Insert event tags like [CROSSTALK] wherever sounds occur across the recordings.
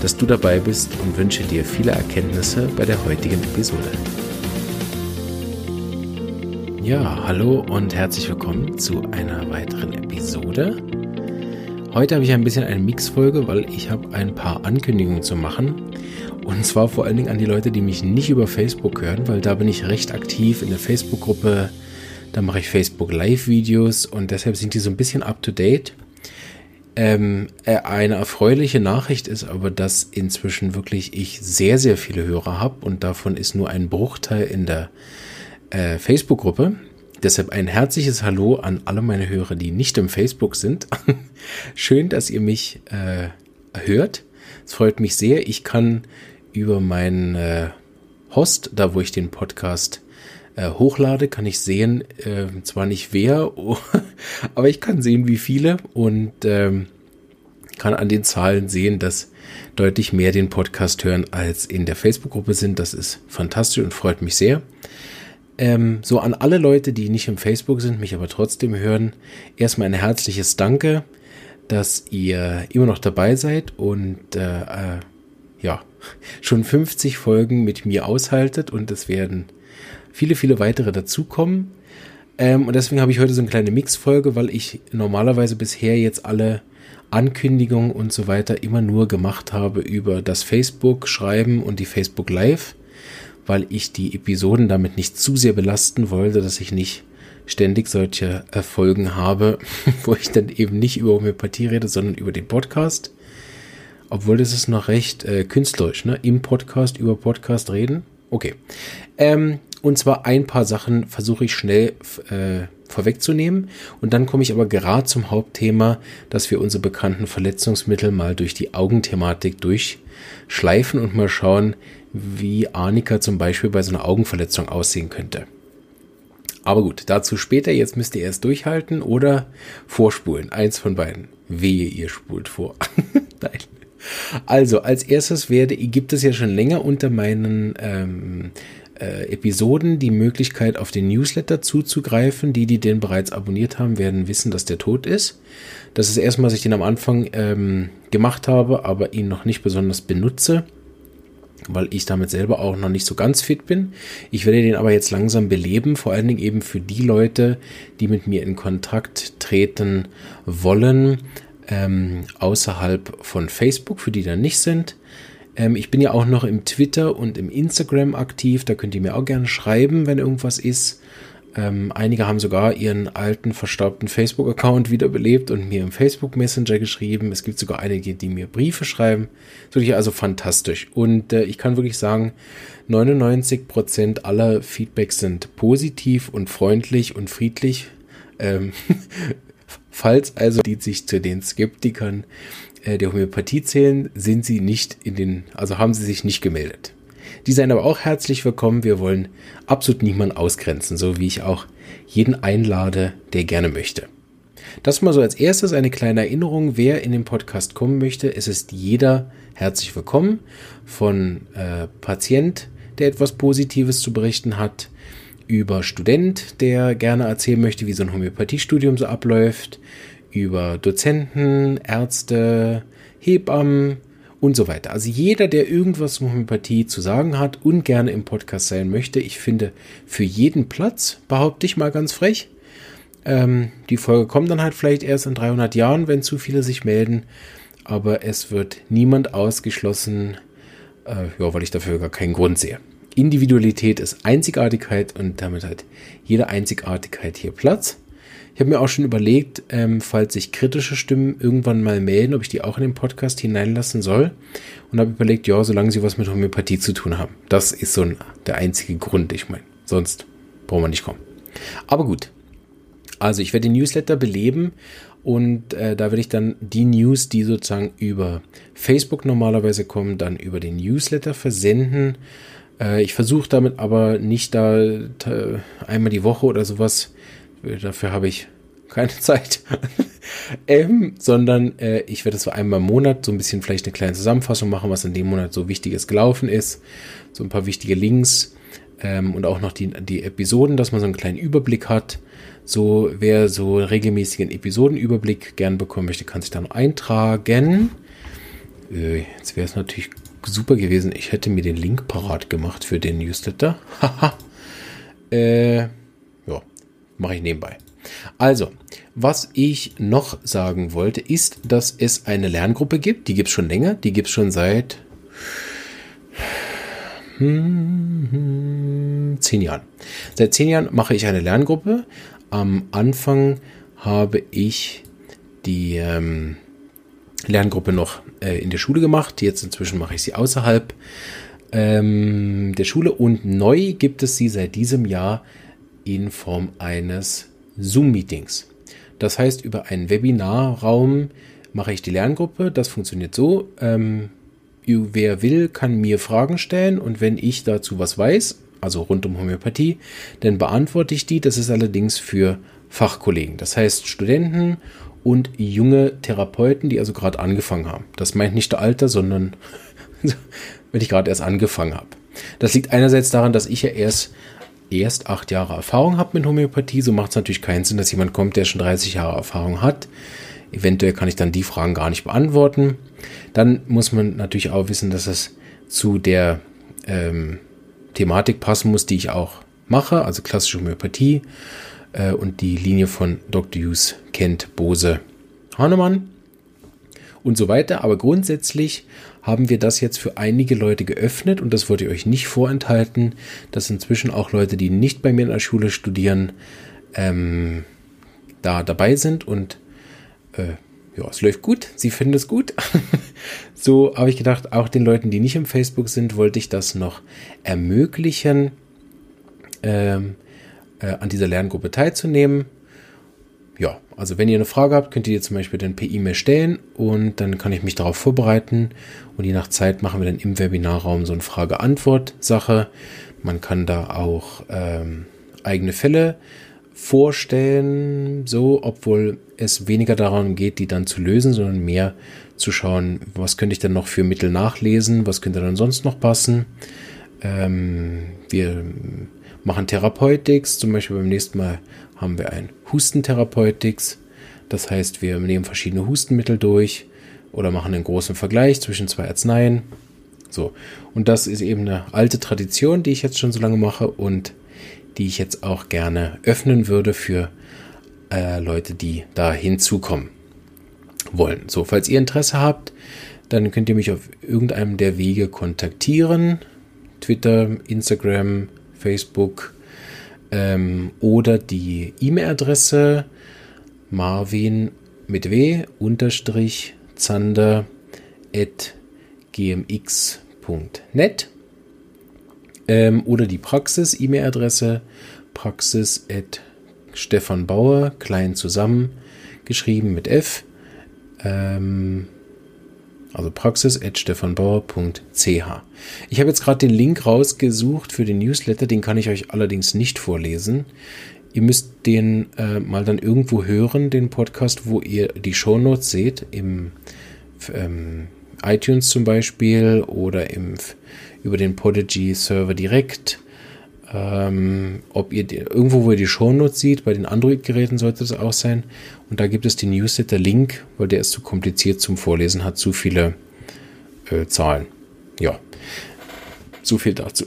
dass du dabei bist und wünsche dir viele Erkenntnisse bei der heutigen Episode. Ja, hallo und herzlich willkommen zu einer weiteren Episode. Heute habe ich ein bisschen eine Mixfolge, weil ich habe ein paar Ankündigungen zu machen. Und zwar vor allen Dingen an die Leute, die mich nicht über Facebook hören, weil da bin ich recht aktiv in der Facebook-Gruppe. Da mache ich Facebook Live-Videos und deshalb sind die so ein bisschen up to date. Ähm, äh, eine erfreuliche Nachricht ist aber, dass inzwischen wirklich ich sehr, sehr viele Hörer habe und davon ist nur ein Bruchteil in der äh, Facebook-Gruppe. Deshalb ein herzliches Hallo an alle meine Hörer, die nicht im Facebook sind. [LAUGHS] Schön, dass ihr mich äh, hört. Es freut mich sehr. Ich kann über meinen äh, Host, da wo ich den Podcast äh, hochlade, kann ich sehen, äh, zwar nicht wer, [LAUGHS] aber ich kann sehen, wie viele und ähm, kann an den Zahlen sehen, dass deutlich mehr den Podcast hören als in der Facebook-Gruppe sind. Das ist fantastisch und freut mich sehr. Ähm, so an alle Leute, die nicht im Facebook sind, mich aber trotzdem hören, erstmal ein herzliches Danke, dass ihr immer noch dabei seid und äh, äh, ja, schon 50 Folgen mit mir aushaltet und es werden viele, viele weitere dazukommen. Ähm, und deswegen habe ich heute so eine kleine Mix-Folge, weil ich normalerweise bisher jetzt alle Ankündigungen und so weiter immer nur gemacht habe über das Facebook schreiben und die Facebook Live, weil ich die Episoden damit nicht zu sehr belasten wollte, dass ich nicht ständig solche Erfolgen habe, [LAUGHS] wo ich dann eben nicht über Homöopathie rede, sondern über den Podcast. Obwohl das ist noch recht äh, künstlerisch, ne? Im Podcast über Podcast reden. Okay. Ähm, und zwar ein paar Sachen versuche ich schnell äh, vorwegzunehmen. Und dann komme ich aber gerade zum Hauptthema, dass wir unsere bekannten Verletzungsmittel mal durch die Augenthematik durchschleifen und mal schauen, wie Arnika zum Beispiel bei so einer Augenverletzung aussehen könnte. Aber gut, dazu später. Jetzt müsst ihr erst durchhalten oder vorspulen. Eins von beiden. Wehe, ihr spult vor. [LAUGHS] Nein. Also, als erstes werde, gibt es ja schon länger unter meinen ähm, äh, Episoden die Möglichkeit, auf den Newsletter zuzugreifen. Die, die den bereits abonniert haben, werden wissen, dass der tot ist. Das ist erstmal, dass ich den am Anfang ähm, gemacht habe, aber ihn noch nicht besonders benutze, weil ich damit selber auch noch nicht so ganz fit bin. Ich werde den aber jetzt langsam beleben, vor allen Dingen eben für die Leute, die mit mir in Kontakt treten wollen, ähm, außerhalb von Facebook, für die da nicht sind. Ähm, ich bin ja auch noch im Twitter und im Instagram aktiv. Da könnt ihr mir auch gerne schreiben, wenn irgendwas ist. Ähm, einige haben sogar ihren alten verstaubten Facebook-Account wiederbelebt und mir im Facebook Messenger geschrieben. Es gibt sogar einige, die mir Briefe schreiben. Das ist wirklich also fantastisch. Und äh, ich kann wirklich sagen, 99% aller Feedbacks sind positiv und freundlich und friedlich. Ähm, [LAUGHS] falls also die sich zu den Skeptikern äh, der Homöopathie zählen, sind sie nicht in den, also haben sie sich nicht gemeldet. Die seien aber auch herzlich willkommen. Wir wollen absolut niemanden ausgrenzen, so wie ich auch jeden einlade, der gerne möchte. Das mal so als erstes eine kleine Erinnerung, wer in den Podcast kommen möchte. Es ist jeder herzlich willkommen. Von äh, Patient, der etwas Positives zu berichten hat, über Student, der gerne erzählen möchte, wie so ein Homöopathiestudium so abläuft, über Dozenten, Ärzte, Hebammen und so weiter. Also jeder, der irgendwas zur Homöopathie zu sagen hat und gerne im Podcast sein möchte, ich finde für jeden Platz, behaupte ich mal ganz frech. Ähm, die Folge kommt dann halt vielleicht erst in 300 Jahren, wenn zu viele sich melden, aber es wird niemand ausgeschlossen, äh, ja, weil ich dafür gar keinen Grund sehe. Individualität ist Einzigartigkeit und damit hat jede Einzigartigkeit hier Platz. Ich habe mir auch schon überlegt, ähm, falls sich kritische Stimmen irgendwann mal melden, ob ich die auch in den Podcast hineinlassen soll. Und habe überlegt, ja, solange sie was mit Homöopathie zu tun haben. Das ist so ein, der einzige Grund, ich meine. Sonst brauchen wir nicht kommen. Aber gut. Also ich werde den Newsletter beleben und äh, da werde ich dann die News, die sozusagen über Facebook normalerweise kommen, dann über den Newsletter versenden Äh, ich versuche damit aber nicht da einmal die Woche oder sowas. Dafür habe ich keine [LAUGHS] Zeit. ähm, sondern äh, ich werde so einmal im Monat so ein bisschen vielleicht eine kleine Zusammenfassung machen, was in dem Monat so Wichtiges gelaufen ist. So ein paar wichtige Links ähm, und auch noch die, die Episoden, dass man so einen kleinen Überblick hat. So, wer so regelmäßigen Episodenüberblick gern bekommen möchte, kann sich dann eintragen. Äh, jetzt wäre es natürlich super gewesen, ich hätte mir den Link parat gemacht für den Newsletter. [LAUGHS] Haha. äh, ja, mache ich nebenbei. Also, was ich noch sagen wollte, ist, dass es eine Lerngruppe gibt. Die gibt es schon länger. Die gibt es schon seit hm, zehn Jahren. Seit zehn Jahren mache ich eine Lerngruppe. Am Anfang habe ich die ähm, Lerngruppe noch äh, in der Schule gemacht. Jetzt inzwischen mache ich sie außerhalb ähm, der Schule. Und neu gibt es sie seit diesem Jahr in Form eines Zoom-Meetings. Das heißt, über einen Webinarraum mache ich die Lerngruppe. Das funktioniert so. Ähm, wer will, kann mir Fragen stellen und wenn ich dazu was weiß, also rund um Homöopathie, dann beantworte ich die. Das ist allerdings für Fachkollegen. Das heißt Studenten und junge Therapeuten, die also gerade angefangen haben. Das meint nicht der Alter, sondern [LAUGHS] wenn ich gerade erst angefangen habe. Das liegt einerseits daran, dass ich ja erst erst acht Jahre Erfahrung habe mit Homöopathie, so macht es natürlich keinen Sinn, dass jemand kommt, der schon 30 Jahre Erfahrung hat. Eventuell kann ich dann die Fragen gar nicht beantworten. Dann muss man natürlich auch wissen, dass es zu der ähm, Thematik passen muss, die ich auch mache, also klassische Homöopathie äh, und die Linie von Dr. Hughes kennt Bose Hahnemann und so weiter. Aber grundsätzlich haben wir das jetzt für einige Leute geöffnet und das wollte ich euch nicht vorenthalten, dass inzwischen auch Leute, die nicht bei mir in der Schule studieren, ähm, da dabei sind und äh, ja, es läuft gut, sie finden es gut. [LAUGHS] so habe ich gedacht, auch den Leuten, die nicht im Facebook sind, wollte ich das noch ermöglichen, ähm, äh, an dieser Lerngruppe teilzunehmen ja, also wenn ihr eine Frage habt, könnt ihr die zum Beispiel dann per E-Mail stellen und dann kann ich mich darauf vorbereiten und je nach Zeit machen wir dann im Webinarraum so eine Frage-Antwort-Sache. Man kann da auch ähm, eigene Fälle vorstellen, so, obwohl es weniger daran geht, die dann zu lösen, sondern mehr zu schauen, was könnte ich denn noch für Mittel nachlesen, was könnte dann sonst noch passen. Ähm, wir machen Therapeutics, zum Beispiel beim nächsten Mal haben wir ein Hustentherapeutics. Das heißt, wir nehmen verschiedene Hustenmittel durch oder machen einen großen Vergleich zwischen zwei Arzneien. So. Und das ist eben eine alte Tradition, die ich jetzt schon so lange mache und die ich jetzt auch gerne öffnen würde für äh, Leute, die da hinzukommen wollen. So, falls ihr Interesse habt, dann könnt ihr mich auf irgendeinem der Wege kontaktieren. Twitter, Instagram, Facebook, ähm, oder die E-Mail-Adresse marvin mit w unterstrich zander at gmx.net ähm, oder die Praxis-E-Mail-Adresse praxis at Stefan Bauer, klein zusammen, geschrieben mit F. Ähm, also praxis.stefanbauer.ch. Ich habe jetzt gerade den Link rausgesucht für den Newsletter, den kann ich euch allerdings nicht vorlesen. Ihr müsst den äh, mal dann irgendwo hören, den Podcast, wo ihr die Shownotes seht, im ähm, iTunes zum Beispiel oder im, über den Podigy Server direkt. Ähm, ob ihr die, irgendwo, wo ihr die Shownotes seht, bei den Android-Geräten sollte das auch sein. Und da gibt es den Newsletter-Link, weil der ist zu kompliziert zum Vorlesen, hat zu viele äh, Zahlen. Ja, so viel dazu.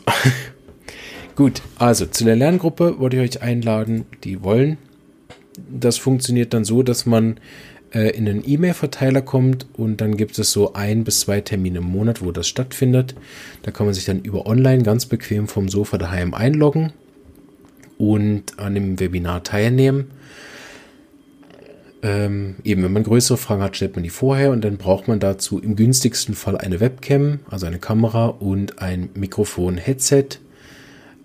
[LAUGHS] Gut, also zu der Lerngruppe wollte ich euch einladen, die wollen. Das funktioniert dann so, dass man äh, in einen E-Mail-Verteiler kommt und dann gibt es so ein bis zwei Termine im Monat, wo das stattfindet. Da kann man sich dann über online ganz bequem vom Sofa daheim einloggen und an dem Webinar teilnehmen. Ähm, eben, wenn man größere Fragen hat, stellt man die vorher und dann braucht man dazu im günstigsten Fall eine Webcam, also eine Kamera und ein Mikrofon-Headset.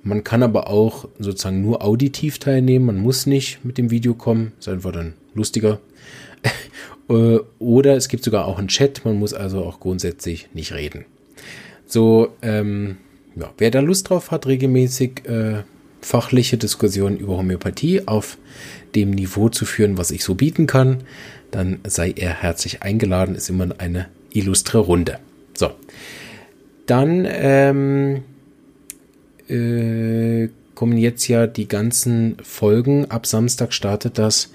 Man kann aber auch sozusagen nur auditiv teilnehmen, man muss nicht mit dem Video kommen, ist einfach dann lustiger. [LAUGHS] Äh, oder es gibt sogar auch einen Chat, man muss also auch grundsätzlich nicht reden. So, ähm, ja, wer da Lust drauf hat, regelmäßig äh, fachliche Diskussionen über Homöopathie auf dem Niveau zu führen, was ich so bieten kann, dann sei er herzlich eingeladen. Ist immer eine illustre Runde. So, dann ähm, äh, kommen jetzt ja die ganzen Folgen. Ab Samstag startet das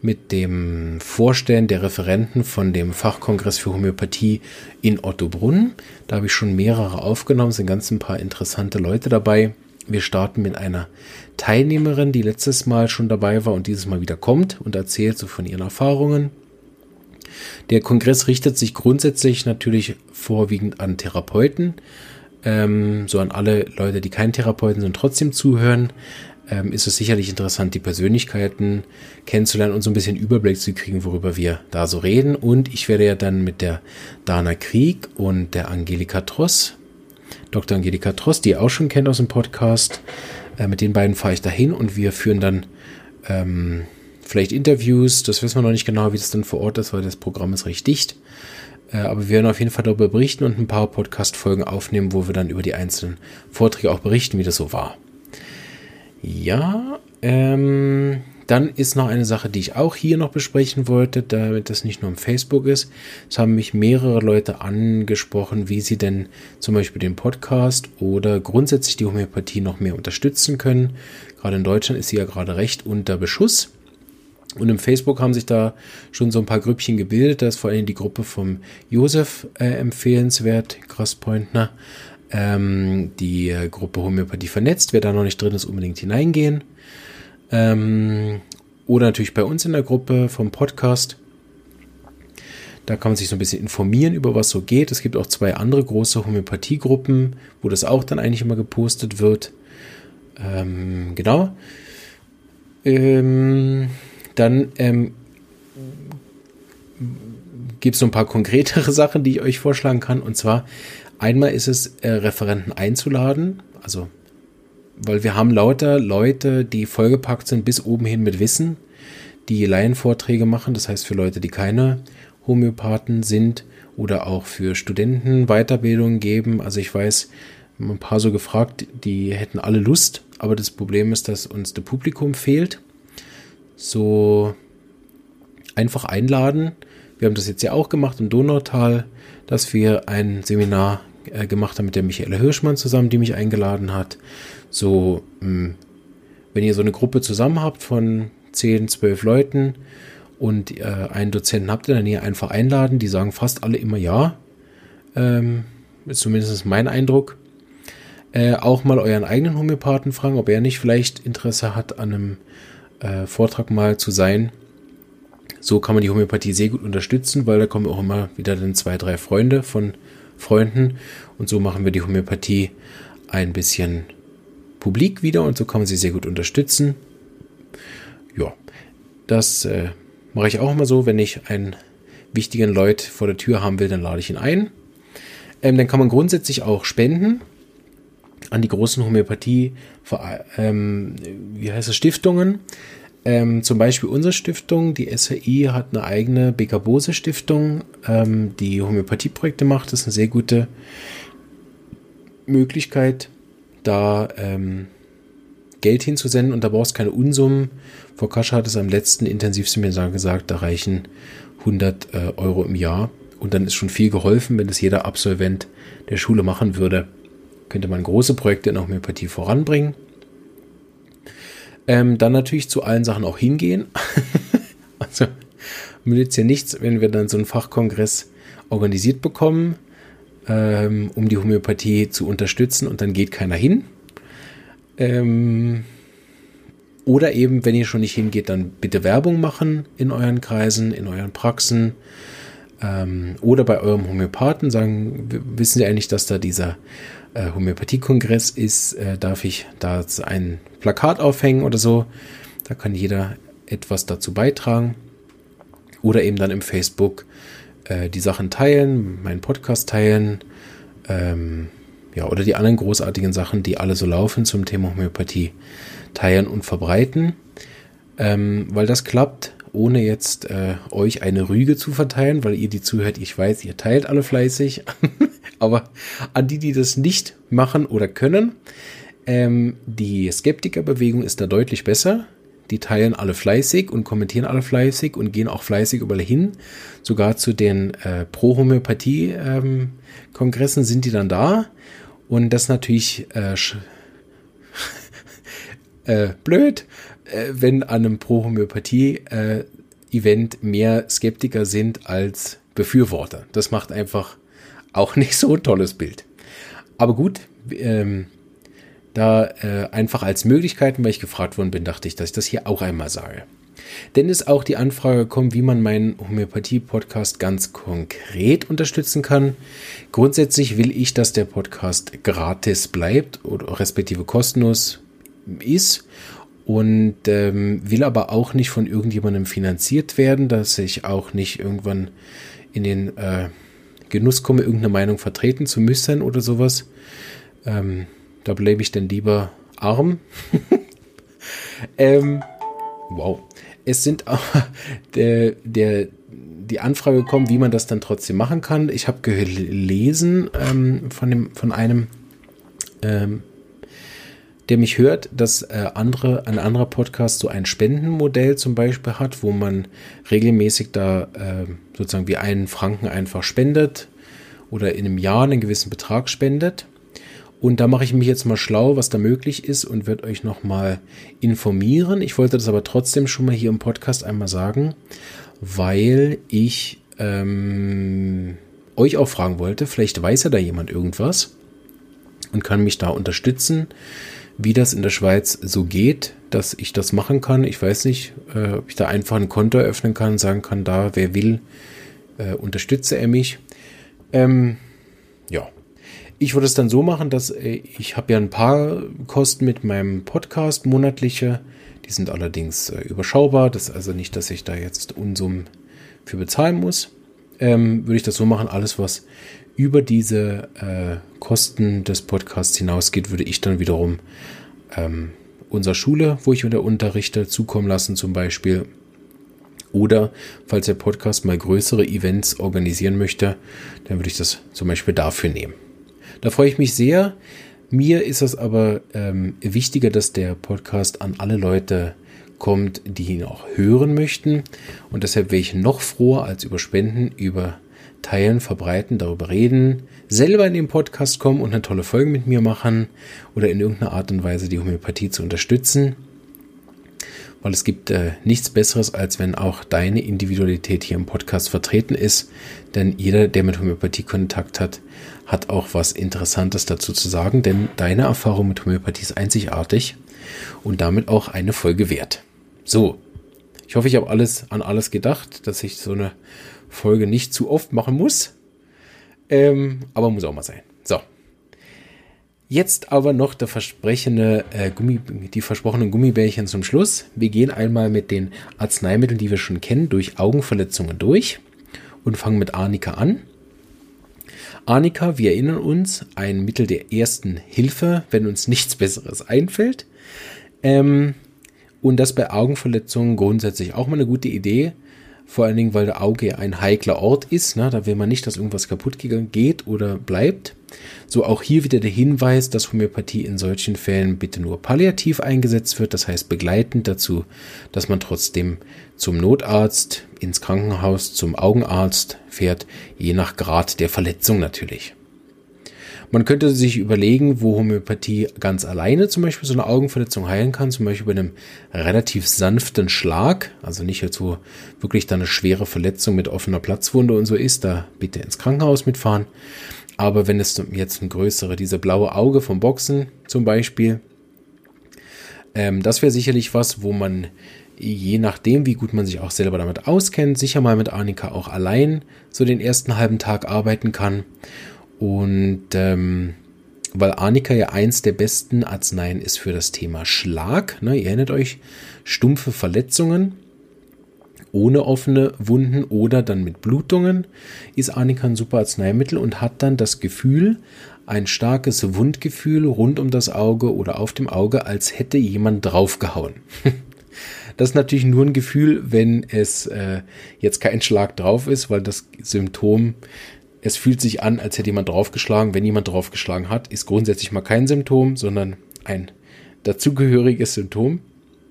mit dem Vorstellen der Referenten von dem Fachkongress für Homöopathie in Ottobrunn. Da habe ich schon mehrere aufgenommen, sind ganz ein paar interessante Leute dabei. Wir starten mit einer Teilnehmerin, die letztes Mal schon dabei war und dieses Mal wieder kommt und erzählt so von ihren Erfahrungen. Der Kongress richtet sich grundsätzlich natürlich vorwiegend an Therapeuten, ähm, so an alle Leute, die kein Therapeuten sind, trotzdem zuhören ähm, ist es sicherlich interessant, die Persönlichkeiten kennenzulernen und so ein bisschen Überblick zu kriegen, worüber wir da so reden. Und ich werde ja dann mit der Dana Krieg und der Angelika Tross, Dr. Angelika Tross, die ihr auch schon kennt aus dem Podcast, äh, mit den beiden fahre ich dahin und wir führen dann ähm, vielleicht Interviews. Das wissen wir noch nicht genau, wie das dann vor Ort ist, weil das Programm ist recht dicht. Äh, aber wir werden auf jeden Fall darüber berichten und ein paar Podcast-Folgen aufnehmen, wo wir dann über die einzelnen Vorträge auch berichten, wie das so war. Ja, ähm, dann ist noch eine Sache, die ich auch hier noch besprechen wollte, damit das nicht nur im Facebook ist. Es haben mich mehrere Leute angesprochen, wie sie denn zum Beispiel den Podcast oder grundsätzlich die Homöopathie noch mehr unterstützen können. Gerade in Deutschland ist sie ja gerade recht unter Beschuss. Und im Facebook haben sich da schon so ein paar Grüppchen gebildet. Da ist vor allem die Gruppe vom Josef äh, empfehlenswert, Crosspointner ähm, die äh, Gruppe Homöopathie vernetzt. Wer da noch nicht drin ist, unbedingt hineingehen. Ähm, oder natürlich bei uns in der Gruppe vom Podcast. Da kann man sich so ein bisschen informieren über was so geht. Es gibt auch zwei andere große Homöopathiegruppen, wo das auch dann eigentlich immer gepostet wird. Ähm, genau. Ähm, dann ähm, gibt es so ein paar konkretere [LAUGHS] Sachen, die ich euch vorschlagen kann. Und zwar Einmal ist es, äh, Referenten einzuladen, also weil wir haben lauter Leute, die vollgepackt sind bis oben hin mit Wissen, die Laienvorträge machen, das heißt für Leute, die keine Homöopathen sind oder auch für Studenten Weiterbildung geben. Also ich weiß, ein paar so gefragt, die hätten alle Lust, aber das Problem ist, dass uns das Publikum fehlt. So einfach einladen. Wir haben das jetzt ja auch gemacht im Donautal, dass wir ein Seminar äh, gemacht habe mit der Michaela Hirschmann zusammen, die mich eingeladen hat. So, mh, hm, wenn ihr so eine Gruppe zusammen habt von 10, 12 Leuten und äh, einen Dozenten habt in der Nähe, einfach einladen. Die sagen fast alle immer ja. Ähm, ist zumindest mein Eindruck. Äh, auch mal euren eigenen Homöopathen fragen, ob er nicht vielleicht Interesse hat, an einem äh, Vortrag mal zu sein. So kann man die Homöopathie sehr gut unterstützen, weil da kommen auch immer wieder dann zwei, drei Freunde von Freunden. Und so machen wir die Homöopathie ein bisschen publik wieder und so kann man sie sehr gut unterstützen. Ja, das äh, mache ich auch immer so, wenn ich einen wichtigen Leut vor der Tür haben will, dann lade ich ihn ein. Ähm, dann kann man grundsätzlich auch spenden an die großen Homöopathie, ähm, wie heißt es, Stiftungen. Ähm, zum Beispiel unsere Stiftung, die SAI, hat eine eigene Beka Bose Stiftung, ähm, die Homöopathieprojekte macht. Das ist eine sehr gute Möglichkeit, da ähm, Geld hinzusenden und da brauchst du keine Unsummen. Frau Kascha hat es am letzten Intensivseminar gesagt, da reichen 100 äh, Euro im Jahr und dann ist schon viel geholfen, wenn das jeder Absolvent der Schule machen würde. Könnte man große Projekte in Homöopathie voranbringen. Ähm, dann natürlich zu allen Sachen auch hingehen. [LAUGHS] also nützt ja nichts, wenn wir dann so einen Fachkongress organisiert bekommen, ähm, um die Homöopathie zu unterstützen und dann geht keiner hin. Ähm, oder eben, wenn ihr schon nicht hingeht, dann bitte Werbung machen in euren Kreisen, in euren Praxen ähm, oder bei eurem Homöopathen. Sagen, wissen Sie eigentlich, dass da dieser äh, Homöopathie-Kongress ist, äh, darf ich da ein Plakat aufhängen oder so. Da kann jeder etwas dazu beitragen. Oder eben dann im Facebook äh, die Sachen teilen, meinen Podcast teilen. Ähm, ja, oder die anderen großartigen Sachen, die alle so laufen zum Thema Homöopathie, teilen und verbreiten. Ähm, weil das klappt, ohne jetzt äh, euch eine Rüge zu verteilen, weil ihr die zuhört, ich weiß, ihr teilt alle fleißig. [LAUGHS] Aber an die, die das nicht machen oder können, ähm, die Skeptikerbewegung ist da deutlich besser. Die teilen alle fleißig und kommentieren alle fleißig und gehen auch fleißig überall hin. Sogar zu den äh, Pro-Homöopathie-Kongressen ähm, sind die dann da. Und das natürlich äh, äh, blöd, äh, wenn an einem Pro-Homöopathie-Event mehr Skeptiker sind als Befürworter. Das macht einfach auch [LAUGHS] nicht so ein tolles Bild. Aber gut, ähm, da äh, einfach als Möglichkeiten, weil ich gefragt worden bin, dachte ich, dass ich das hier auch einmal sage. Denn ist auch die Anfrage gekommen, wie man meinen Homöopathie-Podcast ganz konkret unterstützen kann. Grundsätzlich will ich, dass der Podcast gratis bleibt oder respektive kostenlos ist und ähm, will aber auch nicht von irgendjemandem finanziert werden, dass ich auch nicht irgendwann in den äh, Genuss komme, irgendeine Meinung vertreten zu müssen oder sowas. Ähm, da bleibe ich dann lieber arm. [LAUGHS] ähm, wow. Es sind auch [LAUGHS] der, der, die Anfrage gekommen, wie man das dann trotzdem machen kann. Ich habe gelesen ähm, von, dem, von einem ähm, der mich hört, dass äh, andere, ein anderer Podcast so ein Spendenmodell zum Beispiel hat, wo man regelmäßig da äh, sozusagen wie einen Franken einfach spendet oder in einem Jahr einen gewissen Betrag spendet. Und da mache ich mich jetzt mal schlau, was da möglich ist und werde euch nochmal informieren. Ich wollte das aber trotzdem schon mal hier im Podcast einmal sagen, weil ich ähm, euch auch fragen wollte, vielleicht weiß ja da jemand irgendwas und kann mich da unterstützen wie das in der Schweiz so geht, dass ich das machen kann. Ich weiß nicht, äh, ob ich da einfach ein Konto eröffnen kann, sagen kann, da, wer will, äh, unterstütze er mich. Ähm, ja, ich würde es dann so machen, dass äh, ich habe ja ein paar Kosten mit meinem Podcast, monatliche. Die sind allerdings äh, überschaubar. Das ist also nicht, dass ich da jetzt Unsummen für bezahlen muss. Ähm, würde ich das so machen, alles, was über diese äh, Kosten des Podcasts hinausgeht, würde ich dann wiederum ähm, unserer Schule, wo ich wieder unterrichte, zukommen lassen zum Beispiel. Oder falls der Podcast mal größere Events organisieren möchte, dann würde ich das zum Beispiel dafür nehmen. Da freue ich mich sehr. Mir ist es aber ähm, wichtiger, dass der Podcast an alle Leute kommt, die ihn auch hören möchten. Und deshalb wäre ich noch froher als über Spenden, über teilen, verbreiten, darüber reden, selber in den Podcast kommen und eine tolle Folge mit mir machen oder in irgendeiner Art und Weise die Homöopathie zu unterstützen. Weil es gibt äh, nichts Besseres, als wenn auch deine Individualität hier im Podcast vertreten ist. Denn jeder, der mit Homöopathie Kontakt hat, hat auch was Interessantes dazu zu sagen. Denn deine Erfahrung mit Homöopathie ist einzigartig und damit auch eine Folge wert. So, ich hoffe, ich habe alles an alles gedacht, dass ich so eine Folge nicht zu oft machen muss. Ähm, aber muss auch mal sein. So. Jetzt aber noch der versprechene äh, Gummi, die versprochenen Gummibärchen zum Schluss. Wir gehen einmal mit den Arzneimitteln, die wir schon kennen, durch Augenverletzungen durch und fangen mit Arnika an. Arnika, wir erinnern uns, ein Mittel der ersten Hilfe, wenn uns nichts Besseres einfällt. Ähm, und das bei Augenverletzungen grundsätzlich auch mal eine gute Idee. Vor allen Dingen, weil der Auge ein heikler Ort ist. Ne? Da will man nicht, dass irgendwas kaputt geht oder bleibt. So auch hier wieder der Hinweis, dass Homöopathie in solchen Fällen bitte nur palliativ eingesetzt wird. Das heißt begleitend dazu, dass man trotzdem zum Notarzt, ins Krankenhaus, zum Augenarzt fährt, je nach Grad der Verletzung natürlich. Man könnte sich überlegen, wo Homöopathie ganz alleine zum Beispiel so eine Augenverletzung heilen kann, zum Beispiel bei einem relativ sanften Schlag, also nicht jetzt wo wirklich dann eine schwere Verletzung mit offener Platzwunde und so ist, da bitte ins Krankenhaus mitfahren. Aber wenn es jetzt ein größere, diese blaue Auge vom Boxen zum Beispiel, ähm, das wäre sicherlich was, wo man je nachdem, wie gut man sich auch selber damit auskennt, sicher mal mit Arnika auch allein so den ersten halben Tag arbeiten kann und ähm, weil Arnika ja eins der besten Arzneien ist für das Thema Schlag. Ne? Ihr erinnert euch, stumpfe Verletzungen ohne offene Wunden oder dann mit Blutungen ist Arnika ein super Arzneimittel und hat dann das Gefühl, ein starkes Wundgefühl rund um das Auge oder auf dem Auge, als hätte jemand draufgehauen. [LAUGHS] Das ist natürlich nur ein Gefühl, wenn es äh, jetzt kein Schlag drauf ist, weil das Symptom es fühlt sich an, als hätte jemand draufgeschlagen. Wenn jemand draufgeschlagen hat, ist grundsätzlich mal kein Symptom, sondern ein dazugehöriges Symptom.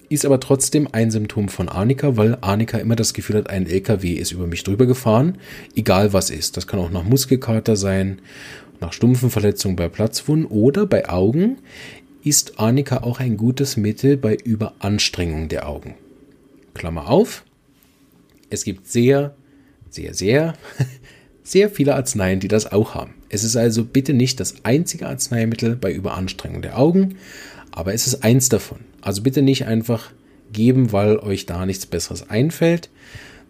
Ist aber trotzdem ein Symptom von Arnika, weil Arnika immer das Gefühl hat, ein LKW ist über mich drüber gefahren, egal was ist. Das kann auch nach Muskelkater sein, nach stumpfen Verletzungen bei Platzwunden oder bei Augen ist Arnika auch ein gutes Mittel bei Überanstrengung der Augen. Klammer auf. Es gibt sehr, sehr, sehr, sehr viele Arzneien, die das auch haben. Es ist also bitte nicht das einzige Arzneimittel bei Überanstrengung der Augen, aber es ist eins davon. Also bitte nicht einfach geben, weil euch da nichts Besseres einfällt,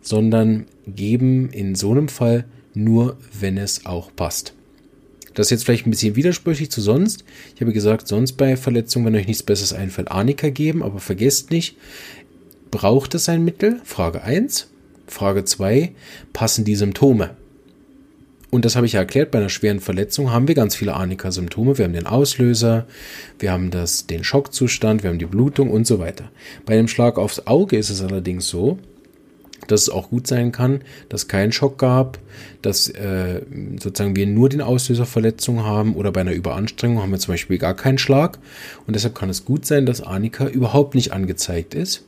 sondern geben in so einem Fall nur, wenn es auch passt. Das ist jetzt vielleicht ein bisschen widersprüchlich zu sonst. Ich habe gesagt, sonst bei Verletzungen, wenn euch nichts Besseres einfällt, Arnika geben, aber vergesst nicht, braucht es ein Mittel? Frage 1. Frage 2, passen die Symptome? Und das habe ich ja erklärt, bei einer schweren Verletzung haben wir ganz viele Arnika-Symptome. Wir haben den Auslöser, wir haben das, den Schockzustand, wir haben die Blutung und so weiter. Bei einem Schlag aufs Auge ist es allerdings so, dass es auch gut sein kann, dass kein Schock gab, dass äh, sozusagen wir nur den Auslöserverletzung haben oder bei einer Überanstrengung haben wir zum Beispiel gar keinen Schlag. Und deshalb kann es gut sein, dass Arnika überhaupt nicht angezeigt ist.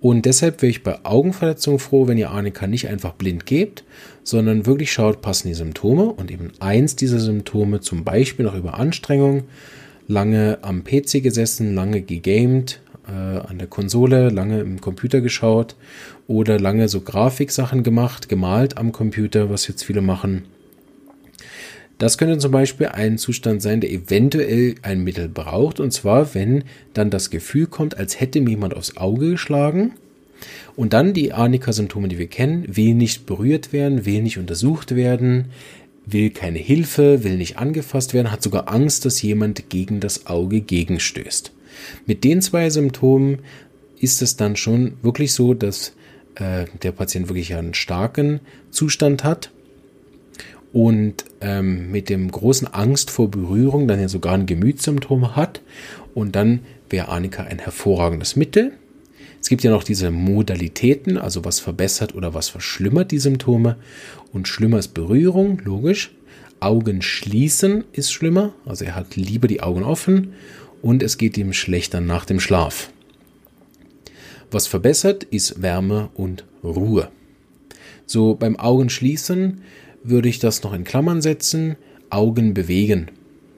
Und deshalb wäre ich bei Augenverletzungen froh, wenn ihr Arnika nicht einfach blind gebt, sondern wirklich schaut, passen die Symptome und eben eins dieser Symptome, zum Beispiel noch über Anstrengung, lange am PC gesessen, lange gegamed, äh, an der Konsole, lange im Computer geschaut oder lange so Grafiksachen gemacht, gemalt am Computer, was jetzt viele machen. Das könnte zum Beispiel ein Zustand sein, der eventuell ein Mittel braucht. Und zwar, wenn dann das Gefühl kommt, als hätte mir jemand aufs Auge geschlagen. Und dann die Arnika-Symptome, die wir kennen, will nicht berührt werden, will nicht untersucht werden, will keine Hilfe, will nicht angefasst werden, hat sogar Angst, dass jemand gegen das Auge gegenstößt. Mit den zwei Symptomen ist es dann schon wirklich so, dass äh, der Patient wirklich einen starken Zustand hat und ähm, mit dem großen Angst vor Berührung dann ja sogar ein Gemütssymptom hat und dann wäre Arnika ein hervorragendes Mittel. Es gibt ja noch diese Modalitäten, also was verbessert oder was verschlimmert die Symptome. Und schlimmer ist Berührung, logisch. Augen schließen ist schlimmer, also er hat lieber die Augen offen und es geht ihm schlechter nach dem Schlaf. Was verbessert ist Wärme und Ruhe. So beim Augenschließen würde ich das noch in Klammern setzen. Augen bewegen.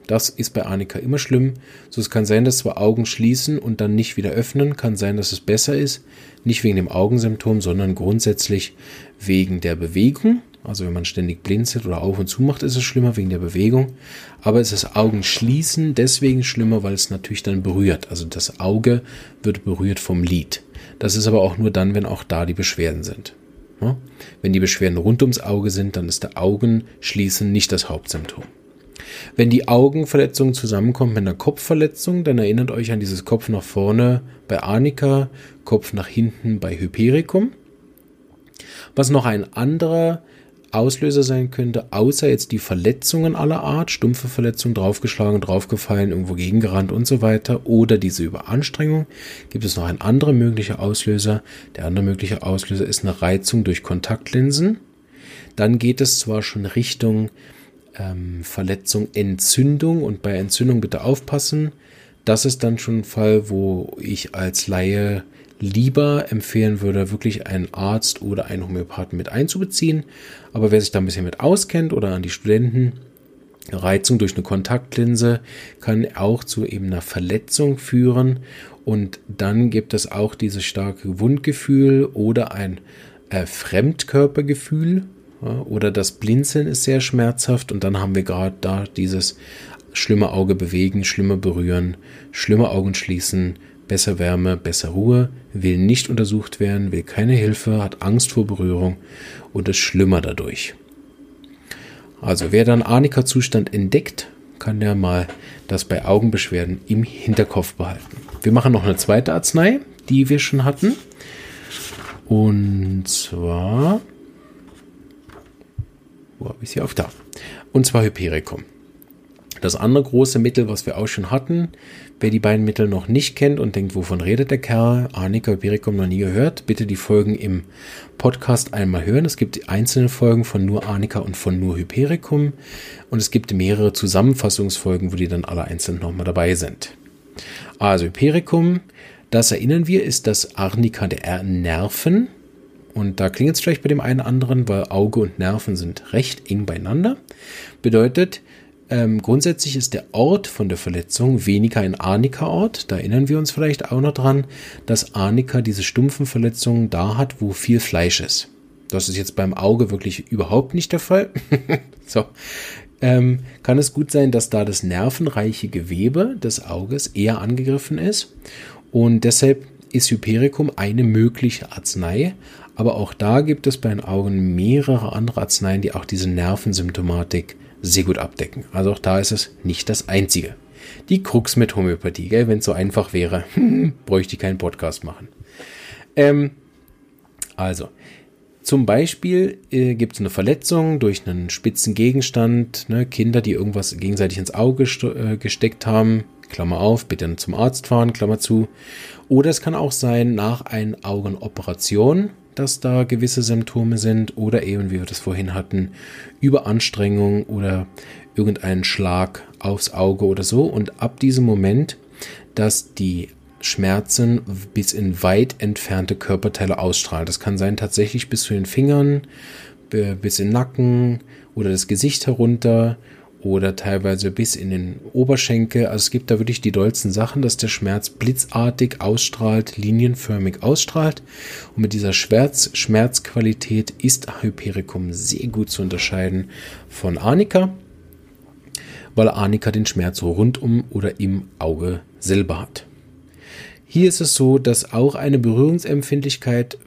Das ist bei Annika immer schlimm. So es kann sein, dass zwar Augen schließen und dann nicht wieder öffnen, kann sein, dass es besser ist, nicht wegen dem Augensymptom, sondern grundsätzlich wegen der Bewegung. Also wenn man ständig blinzelt oder auf und zu macht, ist es schlimmer wegen der Bewegung. Aber es ist Augen schließen deswegen schlimmer, weil es natürlich dann berührt. Also das Auge wird berührt vom Lid. Das ist aber auch nur dann, wenn auch da die Beschwerden sind. Wenn die Beschwerden rund ums Auge sind, dann ist der Augenschließen nicht das Hauptsymptom. Wenn die Augenverletzung zusammenkommt mit einer Kopfverletzung, dann erinnert euch an dieses Kopf nach vorne bei Arnika, Kopf nach hinten bei Hypericum. Was noch ein anderer Auslöser sein könnte, außer jetzt die Verletzungen aller Art, stumpfe Verletzungen, draufgeschlagen, draufgefallen, irgendwo gegengerannt und so weiter, oder diese Überanstrengung, gibt es noch einen anderen möglicher Auslöser. Der andere mögliche Auslöser ist eine Reizung durch Kontaktlinsen. Dann geht es zwar schon Richtung ähm, Verletzung, Entzündung und bei Entzündung bitte aufpassen. Das ist dann schon ein Fall, wo ich als Laie lieber empfehlen würde, wirklich einen Arzt oder einen Homöopathen mit einzubeziehen. Aber wer sich da ein bisschen mit auskennt oder an die Studenten, Reizung durch eine Kontaktlinse kann auch zu eben einer Verletzung führen. Und dann gibt es auch dieses starke Wundgefühl oder ein äh, Fremdkörpergefühl. Ja, oder das Blinzeln ist sehr schmerzhaft. Und dann haben wir gerade da dieses schlimme Auge bewegen, schlimmer berühren, schlimme Augen schließen, besser Wärme, besser Ruhe, will nicht untersucht werden, will keine Hilfe, hat Angst vor Berührung und ist schlimmer dadurch. Also wer dann Arnika-Zustand entdeckt, kann ja mal das bei Augenbeschwerden im Hinterkopf behalten. Wir machen noch eine zweite Arznei, die wir schon hatten. Und zwar, wo habe ich sie auf da? Und zwar Hypericum. Das andere große Mittel, was wir auch schon hatten, wer die beiden Mittel noch nicht kennt und denkt, wovon redet der Kerl, Arnika Hypericum noch nie gehört, bitte die Folgen im Podcast einmal hören. Es gibt einzelne Folgen von nur Arnika und von nur Hypericum und es gibt mehrere Zusammenfassungsfolgen, wo die dann alle einzeln nochmal dabei sind. Also Hypericum, das erinnern wir, ist das Arnika der Nerven. Und da klingt es vielleicht bei dem einen anderen, weil Auge und Nerven sind recht eng beieinander. Bedeutet, ähm, grundsätzlich ist der Ort von der Verletzung weniger ein Arnika-Ort. Da erinnern wir uns vielleicht auch noch dran, dass Arnika diese stumpfen Verletzungen da hat, wo viel Fleisch ist. Das ist jetzt beim Auge wirklich überhaupt nicht der Fall. [LAUGHS] so. Ähm, kann es gut sein, dass da das nervenreiche Gewebe des Auges eher angegriffen ist. Und deshalb ist Hypericum eine mögliche Arznei. Aber auch da gibt es bei den Augen mehrere andere Arzneien, die auch diese Nervensymptomatik sehr gut abdecken. Also auch da ist es nicht das einzige. Die Krux mit Homöopathie, gell? wenn es so einfach wäre, [LAUGHS] bräuchte ich keinen Podcast machen. Ähm, also, zum Beispiel äh, gibt es eine Verletzung durch einen spitzen Gegenstand, ne? Kinder, die irgendwas gegenseitig ins Auge äh, gesteckt haben, Klammer auf, bitte zum Arzt fahren, Klammer zu. Oder es kann auch sein, nach einer Augenoperation, dass da gewisse Symptome sind oder eben, wie wir das vorhin hatten, Überanstrengung oder irgendeinen Schlag aufs Auge oder so. Und ab diesem Moment, dass die Schmerzen bis in weit entfernte Körperteile ausstrahlen. Das kann sein tatsächlich bis zu den Fingern, bis in den Nacken oder das Gesicht herunter oder teilweise bis in den Oberschenkel. Also es gibt da wirklich die dollsten Sachen, dass der Schmerz blitzartig ausstrahlt, linienförmig ausstrahlt. Und mit dieser Schmerz Schmerzqualität ist Hypericum sehr gut zu unterscheiden von Arnika, weil Arnika den Schmerz rundum oder im Auge selber hat. Hier ist es so, dass auch eine Berührungsempfindlichkeit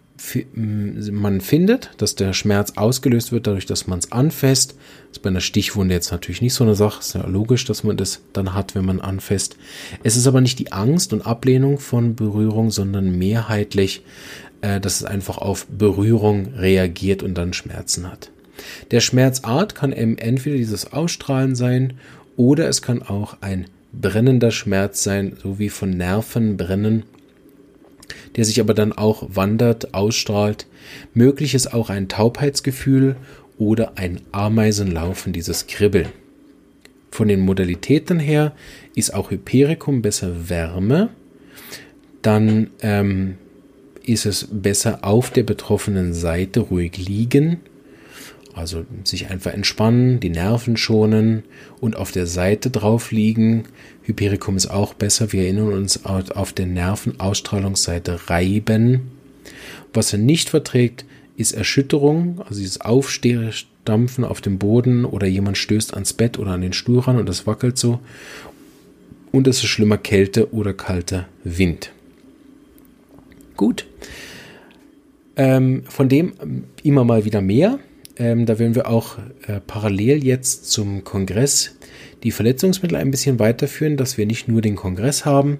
man findet, dass der Schmerz ausgelöst wird, dadurch, dass man es anfasst. Das ist bei einer Stichwunde jetzt natürlich nicht so eine Sache. Ist ja logisch, dass man das dann hat, wenn man anfasst. Es ist aber nicht die Angst und Ablehnung von Berührung, sondern mehrheitlich, äh, dass es einfach auf Berührung reagiert und dann Schmerzen hat. Der Schmerzart kann eben entweder dieses Ausstrahlen sein oder es kann auch ein brennender Schmerz sein, so wie von Nerven brennen der sich aber dann auch wandert, ausstrahlt. Möglich ist auch ein Taubheitsgefühl oder ein Ameisenlaufen, dieses Kribbeln. Von den Modalitäten her ist auch Hypericum besser Wärme. Dann ähm, ist es besser auf der betroffenen Seite ruhig liegen also sich einfach entspannen, die Nerven schonen und auf der Seite drauf liegen. Hypericum ist auch besser. Wir erinnern uns auf der Nervenausstrahlungsseite reiben. Was er nicht verträgt, ist Erschütterung, also dieses Aufstampfen auf dem Boden oder jemand stößt ans Bett oder an den Stuhl ran und das wackelt so. Und es ist schlimmer Kälte oder kalter Wind. Gut. Ähm, von dem immer mal wieder mehr. Ähm, da werden wir auch äh, parallel jetzt zum Kongress die Verletzungsmittel ein bisschen weiterführen, dass wir nicht nur den Kongress haben.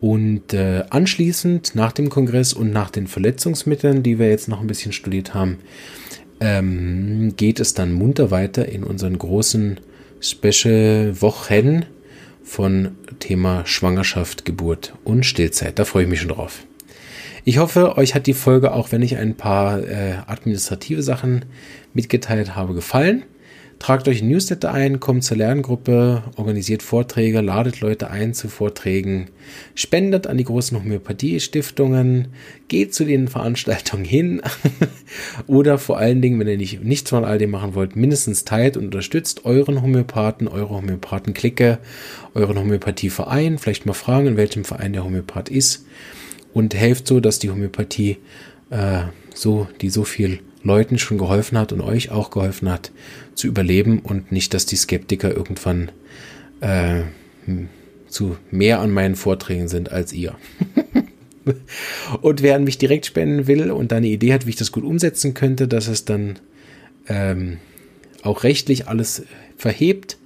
Und äh, anschließend, nach dem Kongress und nach den Verletzungsmitteln, die wir jetzt noch ein bisschen studiert haben, ähm, geht es dann munter weiter in unseren großen Special-Wochen von Thema Schwangerschaft, Geburt und Stillzeit. Da freue ich mich schon drauf. Ich hoffe, euch hat die Folge, auch wenn ich ein paar äh, administrative Sachen mitgeteilt habe, gefallen. Tragt euch ein Newsletter ein, kommt zur Lerngruppe, organisiert Vorträge, ladet Leute ein zu Vorträgen, spendet an die großen Homöopathie-Stiftungen, geht zu den Veranstaltungen hin. [LAUGHS] Oder vor allen Dingen, wenn ihr nicht, nichts von all dem machen wollt, mindestens teilt und unterstützt euren Homöopathen, eure Homöopathen-Clique, euren Homöopathieverein, vielleicht mal fragen, in welchem Verein der Homöopath ist und hilft so, dass die Homöopathie äh, so, die so viel Leuten schon geholfen hat und euch auch geholfen hat, zu überleben und nicht, dass die Skeptiker irgendwann äh, zu mehr an meinen Vorträgen sind als ihr. [LAUGHS] und wer an mich direkt spenden will und da eine Idee hat, wie ich das gut umsetzen könnte, dass es dann ähm, auch rechtlich alles verhebt,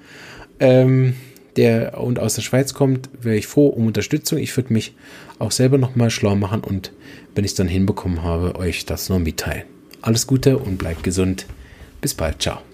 ähm, der und aus der Schweiz kommt, wäre ich froh um Unterstützung. Ich würde mich auch selber nochmal schlau machen und wenn ich es dann hinbekommen habe, euch das nur mitteilen. Alles Gute und bleibt gesund. Bis bald. Ciao.